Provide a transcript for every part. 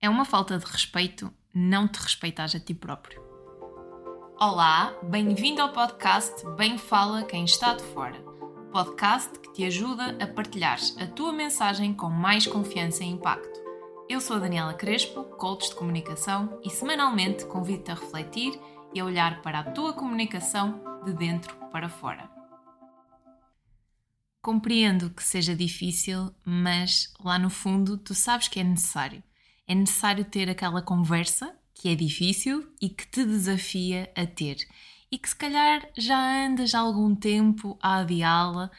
É uma falta de respeito não te respeitares a ti próprio. Olá, bem-vindo ao podcast Bem Fala Quem Está de Fora. Podcast que te ajuda a partilhar a tua mensagem com mais confiança e impacto. Eu sou a Daniela Crespo, coach de comunicação, e semanalmente convido-te a refletir e a olhar para a tua comunicação de dentro para fora. Compreendo que seja difícil, mas lá no fundo tu sabes que é necessário. É necessário ter aquela conversa que é difícil e que te desafia a ter. E que se calhar já andas há algum tempo a adiá-la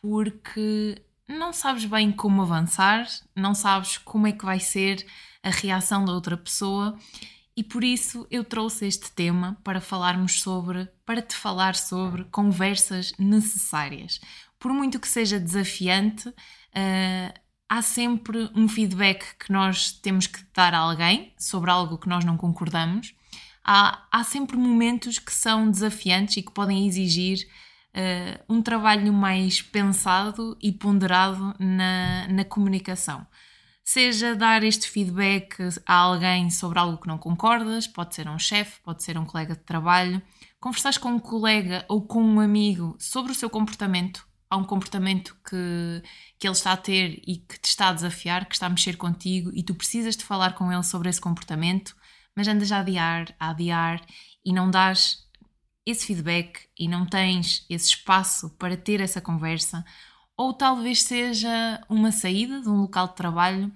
porque não sabes bem como avançar, não sabes como é que vai ser a reação da outra pessoa e por isso eu trouxe este tema para falarmos sobre, para te falar sobre conversas necessárias por muito que seja desafiante, uh, há sempre um feedback que nós temos que dar a alguém sobre algo que nós não concordamos. Há, há sempre momentos que são desafiantes e que podem exigir uh, um trabalho mais pensado e ponderado na, na comunicação. Seja dar este feedback a alguém sobre algo que não concordas, pode ser um chefe, pode ser um colega de trabalho, conversares com um colega ou com um amigo sobre o seu comportamento há um comportamento que, que ele está a ter e que te está a desafiar, que está a mexer contigo e tu precisas de falar com ele sobre esse comportamento, mas andas a adiar, a adiar e não dás esse feedback e não tens esse espaço para ter essa conversa, ou talvez seja uma saída de um local de trabalho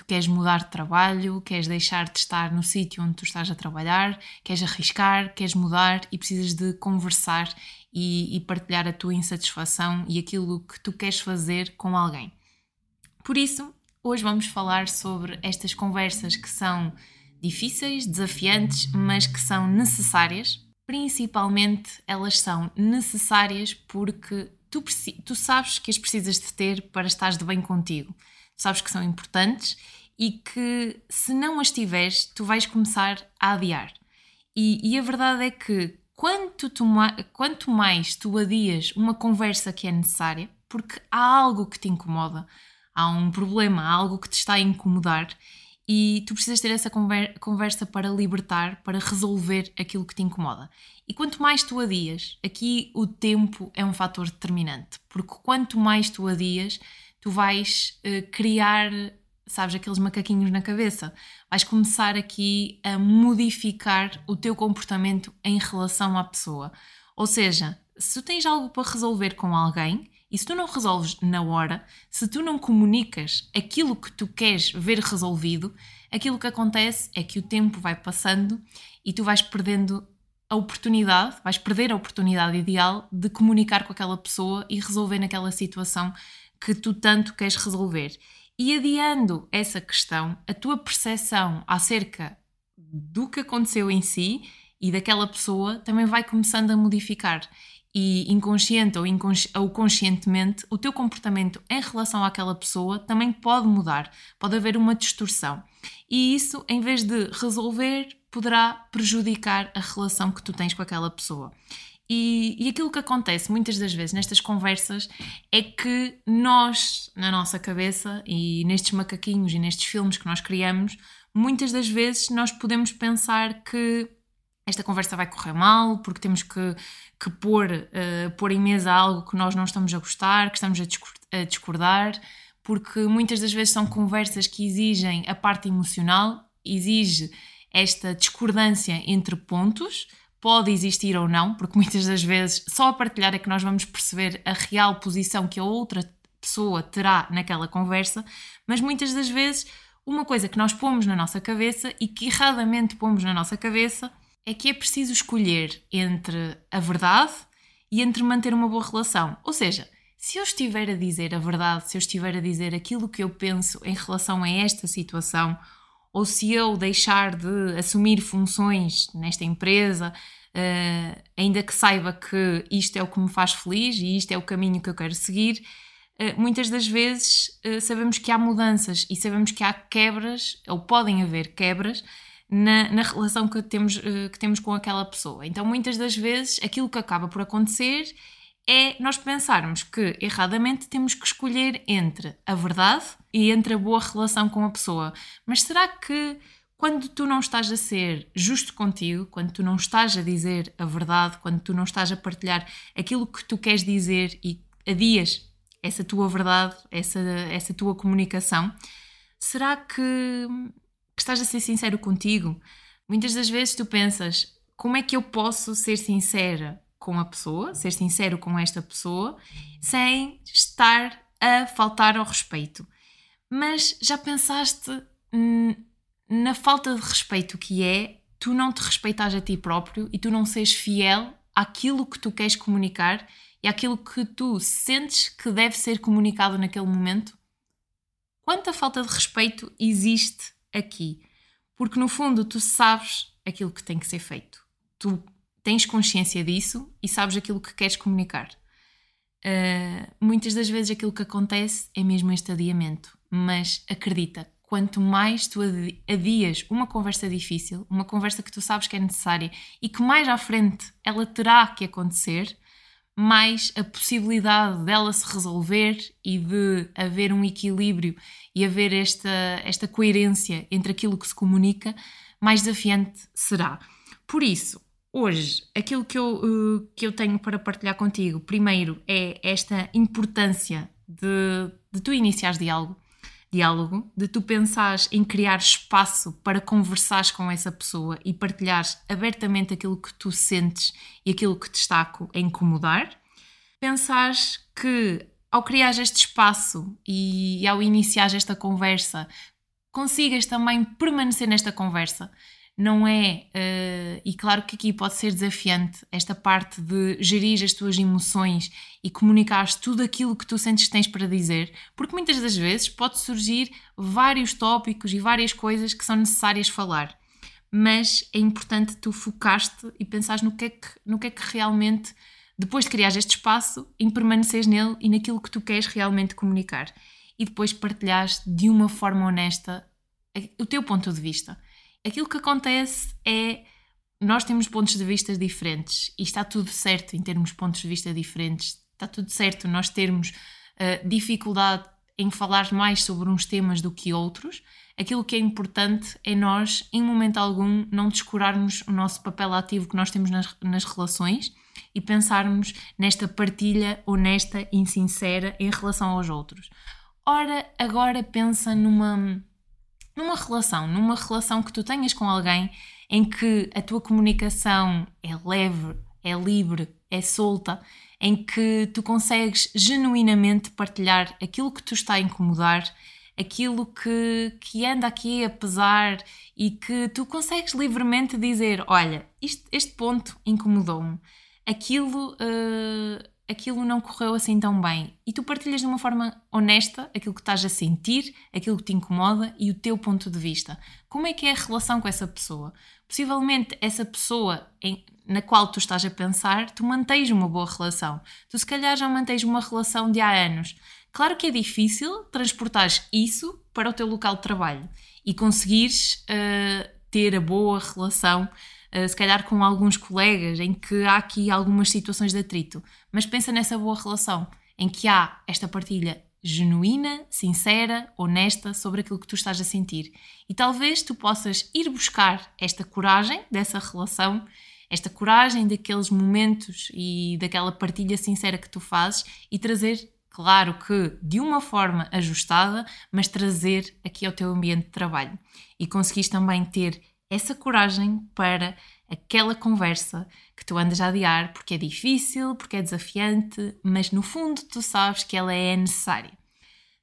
tu queres mudar de trabalho, queres deixar de estar no sítio onde tu estás a trabalhar, queres arriscar, queres mudar e precisas de conversar e, e partilhar a tua insatisfação e aquilo que tu queres fazer com alguém. Por isso, hoje vamos falar sobre estas conversas que são difíceis, desafiantes, mas que são necessárias. Principalmente elas são necessárias porque tu, tu sabes que as precisas de ter para estares de bem contigo. Sabes que são importantes e que se não as tiveres, tu vais começar a adiar. E, e a verdade é que quanto, tu, quanto mais tu adias uma conversa que é necessária, porque há algo que te incomoda, há um problema, há algo que te está a incomodar e tu precisas ter essa conversa para libertar, para resolver aquilo que te incomoda. E quanto mais tu adias, aqui o tempo é um fator determinante, porque quanto mais tu adias, tu vais uh, criar sabes, aqueles macaquinhos na cabeça. Vais começar aqui a modificar o teu comportamento em relação à pessoa. Ou seja, se tens algo para resolver com alguém e se tu não resolves na hora, se tu não comunicas aquilo que tu queres ver resolvido, aquilo que acontece é que o tempo vai passando e tu vais perdendo a oportunidade, vais perder a oportunidade ideal de comunicar com aquela pessoa e resolver naquela situação que tu tanto queres resolver. E adiando essa questão, a tua percepção acerca do que aconteceu em si e daquela pessoa também vai começando a modificar. E inconsciente ou, inconsci ou conscientemente, o teu comportamento em relação àquela pessoa também pode mudar, pode haver uma distorção. E isso, em vez de resolver, poderá prejudicar a relação que tu tens com aquela pessoa. E, e, aquilo que acontece muitas das vezes nestas conversas é que nós, na nossa cabeça e nestes macaquinhos e nestes filmes que nós criamos, muitas das vezes nós podemos pensar que esta conversa vai correr mal porque temos que, que pôr, uh, pôr em mesa algo que nós não estamos a gostar, que estamos a discordar, porque muitas das vezes são conversas que exigem a parte emocional, exige esta discordância entre pontos pode existir ou não, porque muitas das vezes só a partilhar é que nós vamos perceber a real posição que a outra pessoa terá naquela conversa, mas muitas das vezes uma coisa que nós pomos na nossa cabeça e que erradamente pomos na nossa cabeça é que é preciso escolher entre a verdade e entre manter uma boa relação. Ou seja, se eu estiver a dizer a verdade, se eu estiver a dizer aquilo que eu penso em relação a esta situação, ou se eu deixar de assumir funções nesta empresa, uh, ainda que saiba que isto é o que me faz feliz e isto é o caminho que eu quero seguir, uh, muitas das vezes uh, sabemos que há mudanças e sabemos que há quebras, ou podem haver quebras, na, na relação que temos, que temos com aquela pessoa. Então, muitas das vezes, aquilo que acaba por acontecer é nós pensarmos que erradamente temos que escolher entre a verdade e entre a boa relação com a pessoa. Mas será que quando tu não estás a ser justo contigo, quando tu não estás a dizer a verdade, quando tu não estás a partilhar aquilo que tu queres dizer e adias essa tua verdade, essa, essa tua comunicação, será que, que estás a ser sincero contigo? Muitas das vezes tu pensas, como é que eu posso ser sincera com a pessoa, ser sincero com esta pessoa, sem estar a faltar ao respeito? Mas já pensaste na falta de respeito que é tu não te respeitares a ti próprio e tu não seres fiel àquilo que tu queres comunicar e àquilo que tu sentes que deve ser comunicado naquele momento? Quanta falta de respeito existe aqui? Porque no fundo tu sabes aquilo que tem que ser feito. Tu tens consciência disso e sabes aquilo que queres comunicar. Uh, muitas das vezes aquilo que acontece é mesmo este adiamento, mas acredita, quanto mais tu adias uma conversa difícil, uma conversa que tu sabes que é necessária e que mais à frente ela terá que acontecer, mais a possibilidade dela se resolver e de haver um equilíbrio e haver esta, esta coerência entre aquilo que se comunica, mais desafiante será. Por isso, hoje, aquilo que eu, uh, que eu tenho para partilhar contigo, primeiro, é esta importância de, de tu iniciares diálogo diálogo, de tu pensares em criar espaço para conversares com essa pessoa e partilhares abertamente aquilo que tu sentes e aquilo que te está a incomodar. Pensares que ao criar este espaço e ao iniciar esta conversa, consigas também permanecer nesta conversa não é, uh, e claro que aqui pode ser desafiante esta parte de gerir as tuas emoções e comunicares tudo aquilo que tu sentes que tens para dizer, porque muitas das vezes pode surgir vários tópicos e várias coisas que são necessárias falar, mas é importante tu focaste e pensares no que é que, no que, é que realmente, depois de criar este espaço, em permaneceres nele e naquilo que tu queres realmente comunicar. E depois partilhares de uma forma honesta o teu ponto de vista aquilo que acontece é nós temos pontos de vista diferentes e está tudo certo em termos pontos de vista diferentes. Está tudo certo nós termos uh, dificuldade em falar mais sobre uns temas do que outros. Aquilo que é importante é nós, em momento algum, não descurarmos o nosso papel ativo que nós temos nas, nas relações e pensarmos nesta partilha honesta e sincera em relação aos outros. Ora, agora pensa numa numa relação, numa relação que tu tenhas com alguém em que a tua comunicação é leve, é livre, é solta, em que tu consegues genuinamente partilhar aquilo que tu está a incomodar, aquilo que, que anda aqui a pesar e que tu consegues livremente dizer: Olha, isto, este ponto incomodou-me, aquilo uh, aquilo não correu assim tão bem e tu partilhas de uma forma honesta aquilo que estás a sentir, aquilo que te incomoda e o teu ponto de vista. Como é que é a relação com essa pessoa? Possivelmente essa pessoa em, na qual tu estás a pensar, tu mantens uma boa relação. Tu se calhar já mantens uma relação de há anos. Claro que é difícil transportar isso para o teu local de trabalho e conseguires uh, ter a boa relação se calhar com alguns colegas, em que há aqui algumas situações de atrito, mas pensa nessa boa relação, em que há esta partilha genuína, sincera, honesta sobre aquilo que tu estás a sentir. E talvez tu possas ir buscar esta coragem dessa relação, esta coragem daqueles momentos e daquela partilha sincera que tu fazes e trazer, claro que de uma forma ajustada, mas trazer aqui ao teu ambiente de trabalho. E conseguis também ter essa coragem para aquela conversa que tu andas a adiar porque é difícil, porque é desafiante, mas no fundo tu sabes que ela é necessária.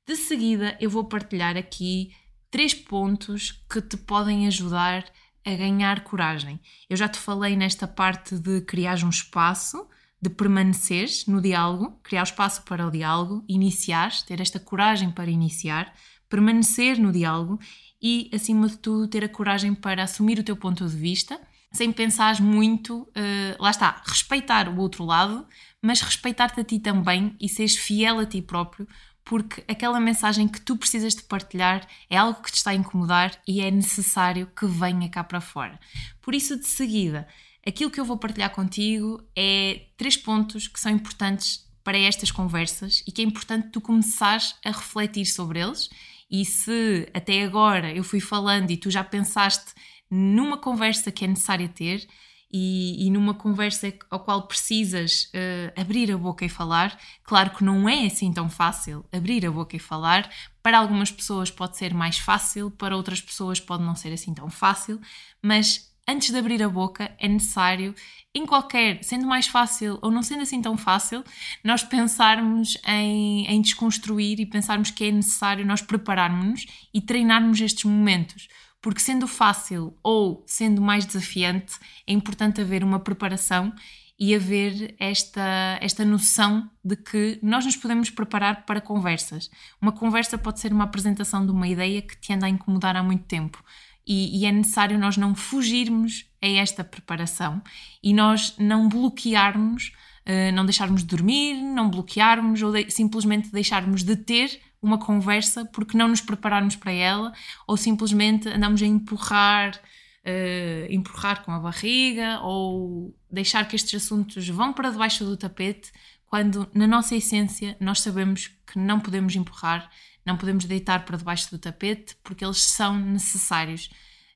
De seguida, eu vou partilhar aqui três pontos que te podem ajudar a ganhar coragem. Eu já te falei nesta parte de criar um espaço, de permaneceres no diálogo, criar espaço para o diálogo, iniciar, ter esta coragem para iniciar, permanecer no diálogo e, acima de tudo, ter a coragem para assumir o teu ponto de vista, sem pensar muito, uh, lá está, respeitar o outro lado, mas respeitar-te a ti também e seres fiel a ti próprio, porque aquela mensagem que tu precisas de partilhar é algo que te está a incomodar e é necessário que venha cá para fora. Por isso, de seguida, aquilo que eu vou partilhar contigo é três pontos que são importantes para estas conversas e que é importante tu começares a refletir sobre eles. E se até agora eu fui falando e tu já pensaste numa conversa que é necessária ter, e, e, numa conversa ao qual precisas uh, abrir a boca e falar, claro que não é assim tão fácil abrir a boca e falar. Para algumas pessoas pode ser mais fácil, para outras pessoas pode não ser assim tão fácil, mas antes de abrir a boca é necessário, em qualquer, sendo mais fácil ou não sendo assim tão fácil, nós pensarmos em, em desconstruir e pensarmos que é necessário nós prepararmos-nos e treinarmos estes momentos porque sendo fácil ou sendo mais desafiante, é importante haver uma preparação e haver esta, esta noção de que nós nos podemos preparar para conversas. Uma conversa pode ser uma apresentação de uma ideia que te anda a incomodar há muito tempo. E, e é necessário nós não fugirmos a esta preparação e nós não bloquearmos, uh, não deixarmos de dormir, não bloquearmos ou de, simplesmente deixarmos de ter uma conversa porque não nos prepararmos para ela ou simplesmente andamos a empurrar, uh, empurrar com a barriga ou deixar que estes assuntos vão para debaixo do tapete quando na nossa essência nós sabemos que não podemos empurrar, não podemos deitar para debaixo do tapete porque eles são necessários.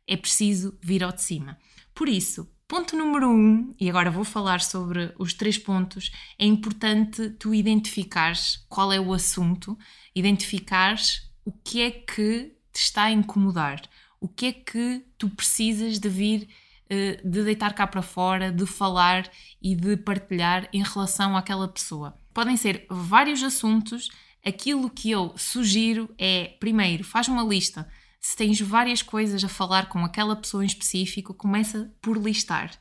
É preciso vir ao de cima. Por isso, Ponto número um, e agora vou falar sobre os três pontos, é importante tu identificares qual é o assunto, identificares o que é que te está a incomodar, o que é que tu precisas de vir de deitar cá para fora, de falar e de partilhar em relação àquela pessoa. Podem ser vários assuntos. Aquilo que eu sugiro é, primeiro, faz uma lista se tens várias coisas a falar com aquela pessoa em específico, começa por listar.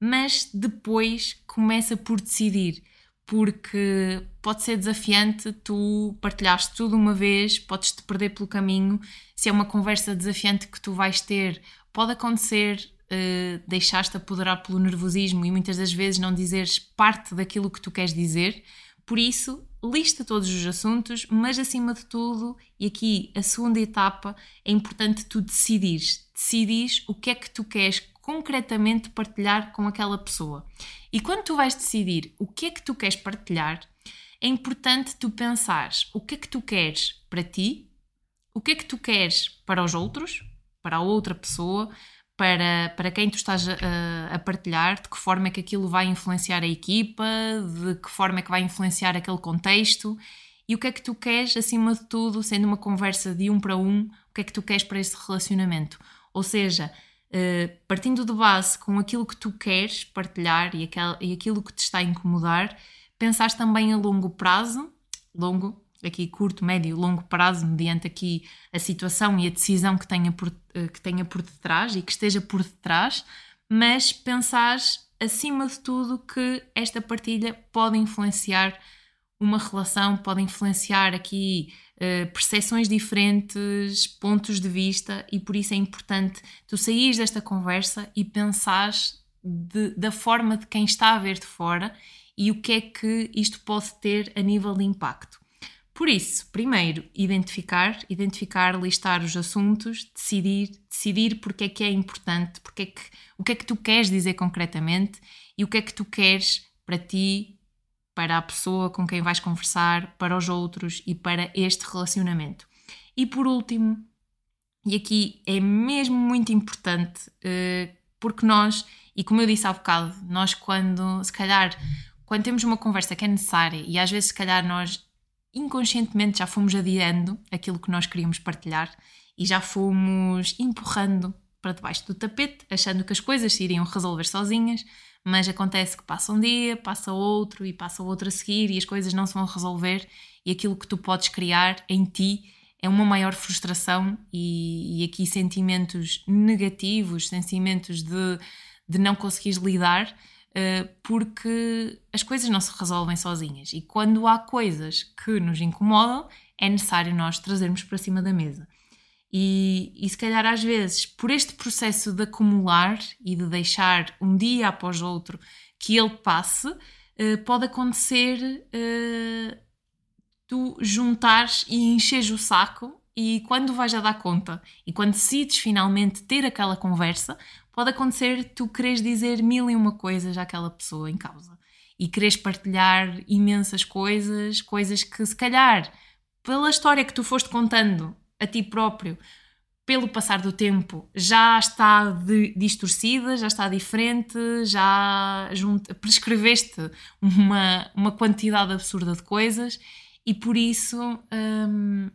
Mas depois começa por decidir, porque pode ser desafiante tu partilhaste tudo uma vez, podes-te perder pelo caminho. Se é uma conversa desafiante que tu vais ter, pode acontecer uh, deixaste apoderar pelo nervosismo e muitas das vezes não dizeres parte daquilo que tu queres dizer. Por isso, lista todos os assuntos, mas acima de tudo, e aqui a segunda etapa, é importante tu decidires. Decidires o que é que tu queres concretamente partilhar com aquela pessoa. E quando tu vais decidir o que é que tu queres partilhar, é importante tu pensares o que é que tu queres para ti, o que é que tu queres para os outros, para a outra pessoa, para, para quem tu estás a, a, partilhar, de que forma é que aquilo vai influenciar a equipa, de que forma é que vai influenciar aquele contexto e o que é que tu queres, acima de tudo, sendo uma conversa de um para um, o que é que tu queres para esse relacionamento. Ou seja, uh, partindo de base com aquilo que tu queres partilhar e, e aquilo que te está a incomodar, pensares também a longo prazo, longo, aqui curto, médio, longo prazo, mediante aqui a situação e a decisão que tenha por, eh, que tenha por detrás e que esteja por detrás, mas pensares acima de tudo que esta partilha pode influenciar uma relação, pode influenciar aqui uh, percepções diferentes, pontos de vista, e por isso é importante tu saís desta conversa e pensares de, da forma de quem está a ver de fora e o que é que isto pode ter a nível de impacto. Por isso, primeiro, identificar, identificar, listar os assuntos, decidir, decidir porque é que é importante, porque é que, o que é que tu queres dizer concretamente e o que é que tu queres para ti, para a pessoa com quem vais conversar, para os outros e para este relacionamento. E por último, e aqui é mesmo muito importante, eh, porque nós, e como eu disse há bocado, nós quando, se calhar, quando temos uma conversa que é necessária e às vezes se calhar nós inconscientemente já fomos adiando aquilo que nós queríamos partilhar e já fomos empurrando para debaixo do tapete, achando que as coisas se iriam resolver sozinhas, mas acontece que passa um dia, passa outro e passa outro a seguir e as coisas não se vão resolver e aquilo que tu podes criar em ti é uma maior frustração e, e aqui sentimentos negativos, sentimentos de, de não conseguires lidar porque as coisas não se resolvem sozinhas e quando há coisas que nos incomodam, é necessário nós trazermos para cima da mesa. E, e se calhar às vezes, por este processo de acumular e de deixar um dia após outro que ele passe, uh, pode acontecer uh, tu juntares e encheres o saco e quando vais a dar conta e quando decides finalmente ter aquela conversa, pode acontecer tu queres dizer mil e uma coisas àquela pessoa em causa. E queres partilhar imensas coisas, coisas que se calhar, pela história que tu foste contando a ti próprio, pelo passar do tempo, já está de, distorcida, já está diferente, já junta, prescreveste uma, uma quantidade absurda de coisas. E por isso, hum,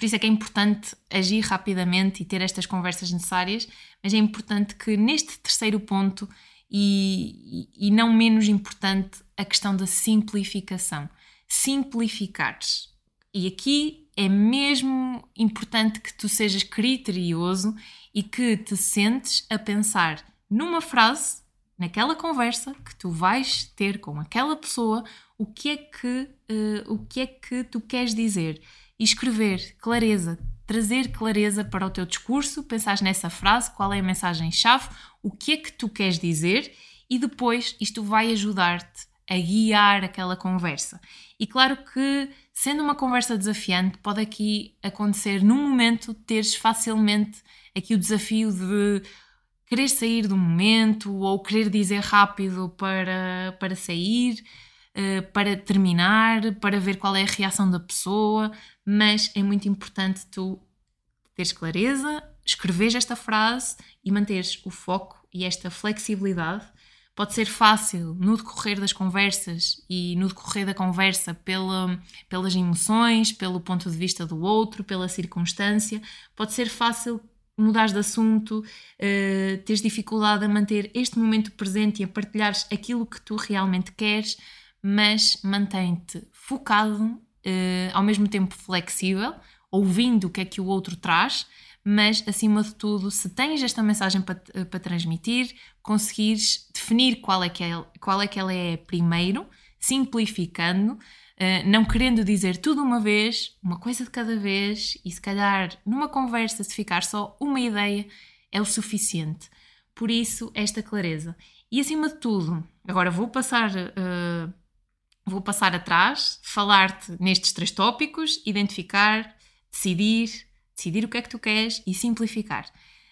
por isso é que é importante agir rapidamente e ter estas conversas necessárias, mas é importante que neste terceiro ponto, e, e, não menos importante, a questão da simplificação. Simplificares. E aqui é mesmo importante que tu sejas criterioso e que te sentes a pensar numa frase, naquela conversa que tu vais ter com aquela pessoa, o que é que, uh, o que, é que tu queres dizer. E escrever clareza, trazer clareza para o teu discurso, pensar nessa frase, qual é a mensagem-chave, o que é que tu queres dizer e depois isto vai ajudar-te a guiar aquela conversa. E claro que, sendo uma conversa desafiante, pode aqui acontecer num momento teres facilmente aqui o desafio de querer sair do momento ou querer dizer rápido para, para sair, eh, para terminar, para ver qual é a reação da pessoa, mas é muito importante tu teres clareza, escreveres esta frase e manteres o foco e esta flexibilidade. Pode ser fácil no decorrer das conversas e no decorrer da conversa pela, pelas emoções, pelo ponto de vista do outro, pela circunstância, pode ser fácil mudar de assunto, uh, teres dificuldade a manter este momento presente e a partilhares aquilo que tu realmente queres, mas mantém-te focado, uh, ao mesmo tempo flexível, ouvindo o que é que o outro traz mas acima de tudo, se tens esta mensagem para, para transmitir, conseguires definir qual é, que é, qual é que ela é primeiro, simplificando, uh, não querendo dizer tudo uma vez, uma coisa de cada vez, e se calhar numa conversa, se ficar só uma ideia, é o suficiente. Por isso, esta clareza. E acima de tudo, agora vou passar. Uh, vou passar atrás, falar-te nestes três tópicos, identificar, decidir, decidir o que é que tu queres e simplificar.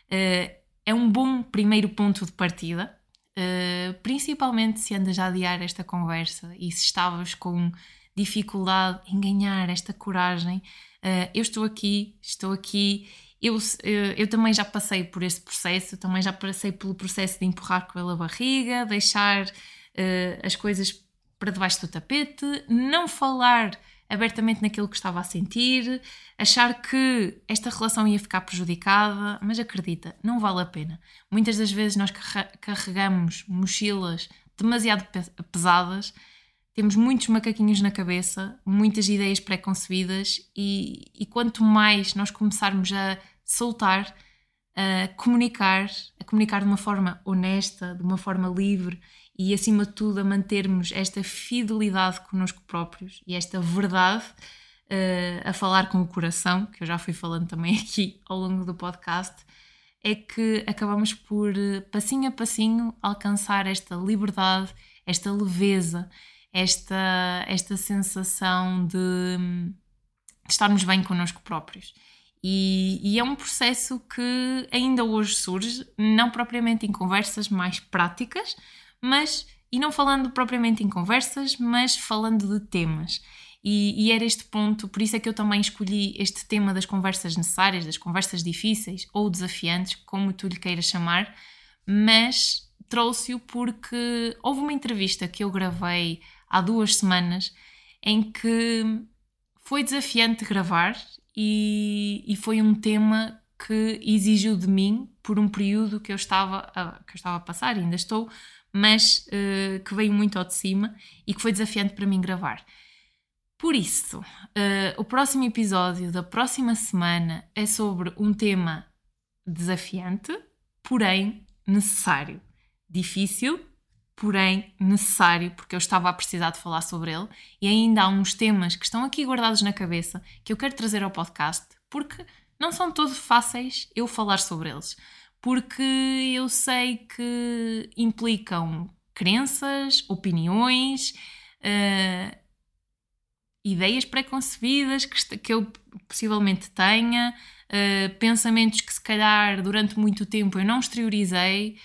Uh, é um bom primeiro ponto de partida, uh, principalmente se andas a adiar esta conversa e se estavas com dificuldade em ganhar esta coragem. Uh, eu estou aqui, estou aqui. Eu, eu também já passei por esse processo, também já passei pelo processo de empurrar pela barriga, deixar as coisas para debaixo do tapete, não falar abertamente naquilo que estava a sentir, achar que esta relação ia ficar prejudicada, mas acredita, não vale a pena. Muitas das vezes nós carregamos mochilas demasiado pesadas, temos muitos macaquinhos na cabeça, muitas ideias pré-concebidas e, e quanto mais nós começarmos a soltar, a comunicar, a comunicar de uma forma honesta, de uma forma livre e, acima de tudo, a mantermos esta fidelidade connosco próprios e esta verdade uh, a falar com o coração, que eu já fui falando também aqui ao longo do podcast, é que acabamos por, eh, passinho a passinho, alcançar esta liberdade, esta leveza, esta, esta sensação de, de estarmos bem connosco próprios. E, e, é um processo que ainda hoje surge, não propriamente em conversas mais práticas, mas, e não falando propriamente em conversas, mas falando de temas. E, e, era este ponto, por isso é que eu também escolhi este tema das conversas necessárias, das conversas difíceis ou desafiantes, como tu lhe queiras chamar, mas trouxe-o porque houve uma entrevista que eu gravei há duas semanas em que foi desafiante gravar e, e foi um tema que exigiu de mim por um período que eu estava a, que eu estava a passar e ainda estou mas uh, que veio muito ao de cima e que foi desafiante para mim gravar. Por isso, uh, o próximo episódio da próxima semana é sobre um tema desafiante, porém necessário. Difícil, porém necessário, porque eu estava a precisar de falar sobre ele. E ainda há uns temas que estão aqui guardados na cabeça que eu quero trazer ao podcast, porque não são todos fáceis eu falar sobre eles porque eu sei que implicam crenças, opiniões, uh, ideias preconcebidas que, que, eu possivelmente tenha, uh, pensamentos que se calhar durante muito tempo eu não exteriorizei,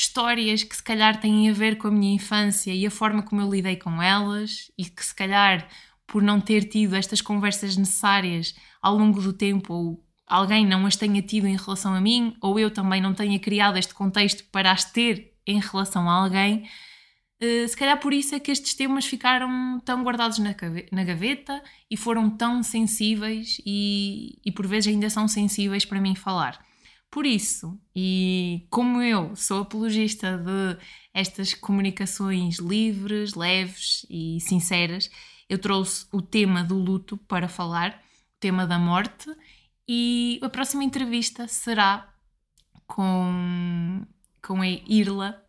histórias que se calhar têm a ver com a minha infância e a forma como eu lidei com elas e que se calhar por não ter tido estas conversas necessárias ao longo do tempo ou alguém não as tenha tido em relação a mim ou eu também não tenha criado este contexto para as ter em relação a alguém, eh, se calhar por isso é que estes temas ficaram tão guardados na gaveta e foram tão sensíveis e, e por vezes ainda são sensíveis para mim falar. Por isso, e como eu sou apologista de estas comunicações livres, leves e sinceras, eu trouxe o tema do luto para falar, o tema da morte, e a próxima entrevista será com, com a Irla.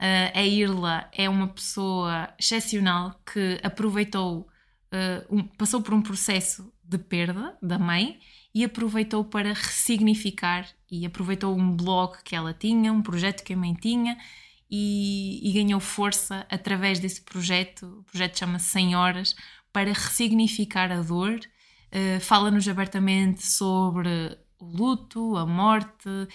Uh, a Irla é uma pessoa excepcional que aproveitou, uh, um, passou por um processo de perda da mãe e aproveitou para ressignificar e aproveitou um blog que ela tinha, um projeto que a mãe tinha e, e ganhou força através desse projeto. O projeto chama-se 100 Horas para ressignificar a dor. Uh, Fala-nos abertamente sobre o luto, a morte, uh,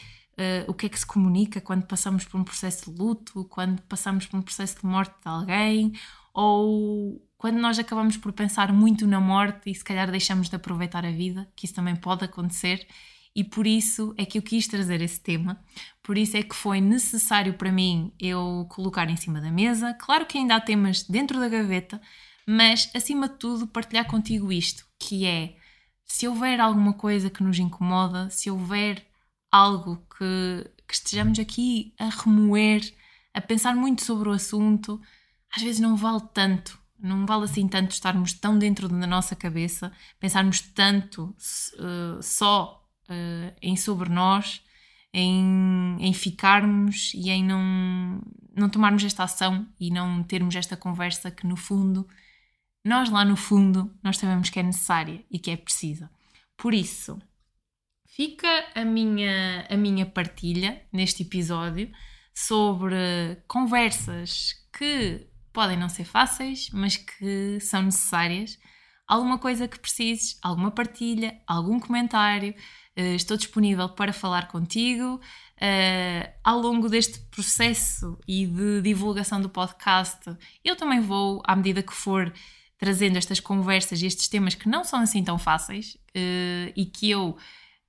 o que é que se comunica quando passamos por um processo de luto, quando passamos por um processo de morte de alguém, ou quando nós acabamos por pensar muito na morte e se calhar deixamos de aproveitar a vida, que isso também pode acontecer. E por isso é que eu quis trazer esse tema, por isso é que foi necessário para mim eu colocar em cima da mesa. Claro que ainda há temas dentro da gaveta, mas acima de tudo partilhar contigo isto, que é se houver alguma coisa que nos incomoda, se houver algo que, que estejamos aqui a remoer, a pensar muito sobre o assunto, às vezes não vale tanto. Não vale assim tanto estarmos tão dentro da nossa cabeça, pensarmos tanto uh, só uh, em sobre nós, em, em ficarmos e em não, não tomarmos esta ação e não termos esta conversa que no fundo, nós lá no fundo, nós sabemos que é necessária e que é precisa. Por isso, fica a minha, a minha partilha neste episódio sobre conversas que podem não ser fáceis, mas que são necessárias. Alguma coisa que precises, alguma partilha, algum comentário, uh, estou disponível para falar contigo. Uh, ao longo deste processo e de divulgação do podcast, eu também vou, à medida que for trazendo estas conversas e estes temas que não são assim tão fáceis uh, e que eu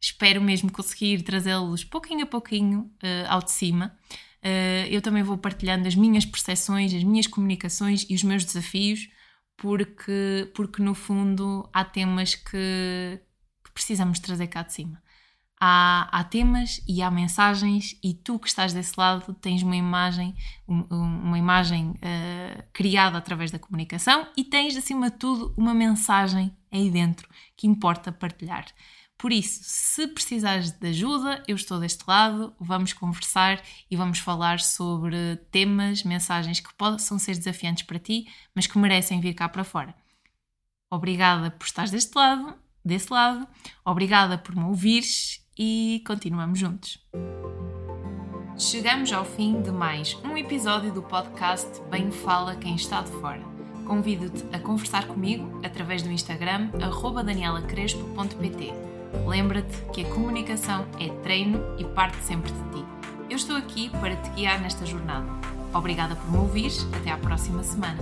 espero mesmo conseguir trazê-los pouquinho a pouquinho uh, ao de cima. Uh, eu também vou partilhando as minhas percepções, as minhas comunicações e os meus desafios, porque, porque no fundo há temas que, que precisamos trazer cá de cima. Há, há, temas e há mensagens, e tu que estás desse lado tens uma imagem, uma imagem uh, criada através da comunicação e tens, acima de tudo, uma mensagem aí dentro que importa partilhar. Por isso, se precisares de ajuda, eu estou deste lado, vamos conversar e vamos falar sobre temas, mensagens que possam ser desafiantes para ti, mas que merecem vir cá para fora. Obrigada por estares deste lado, desse lado, obrigada por me ouvires e continuamos juntos. Chegamos ao fim de mais um episódio do podcast Bem Fala Quem Está de Fora. Convido-te a conversar comigo através do Instagram danielacrespo.pt Lembra-te que a comunicação é treino e parte sempre de ti. Eu estou aqui para te guiar nesta jornada. Obrigada por me ouvir. Até à próxima semana.